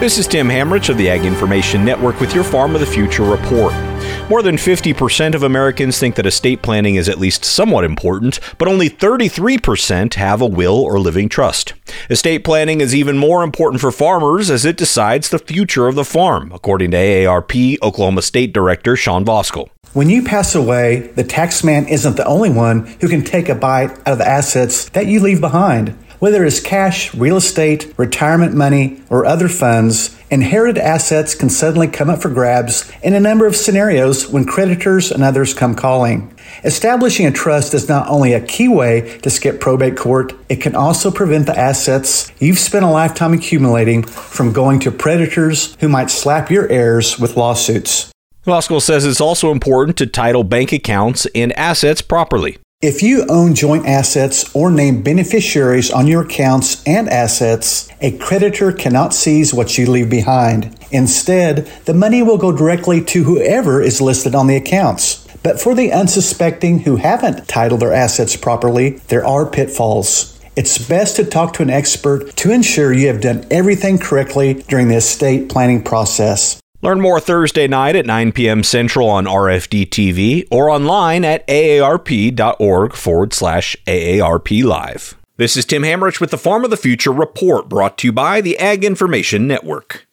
This is Tim Hammerich of the Ag Information Network with your Farm of the Future report. More than 50% of Americans think that estate planning is at least somewhat important, but only 33% have a will or living trust. Estate planning is even more important for farmers as it decides the future of the farm, according to AARP Oklahoma State Director Sean Voskuhl. When you pass away, the taxman isn't the only one who can take a bite out of the assets that you leave behind. Whether it's cash, real estate, retirement money, or other funds, inherited assets can suddenly come up for grabs in a number of scenarios when creditors and others come calling. Establishing a trust is not only a key way to skip probate court, it can also prevent the assets you've spent a lifetime accumulating from going to predators who might slap your heirs with lawsuits. Voskuhl says it's also important to title bank accounts and assets properly. If you own joint assets or name beneficiaries on your accounts and assets, a creditor cannot seize what you leave behind. Instead, the money will go directly to whoever is listed on the accounts. But for the unsuspecting who haven't titled their assets properly, there are pitfalls. It's best to talk to an expert to ensure you have done everything correctly during the estate planning process. Learn more Thursday night at 9 p.m. Central on RFD TV or online at aarp.org forward slash AARP Live. This is Tim Hammerich with the Farm of the Future report brought to you by the Ag Information Network.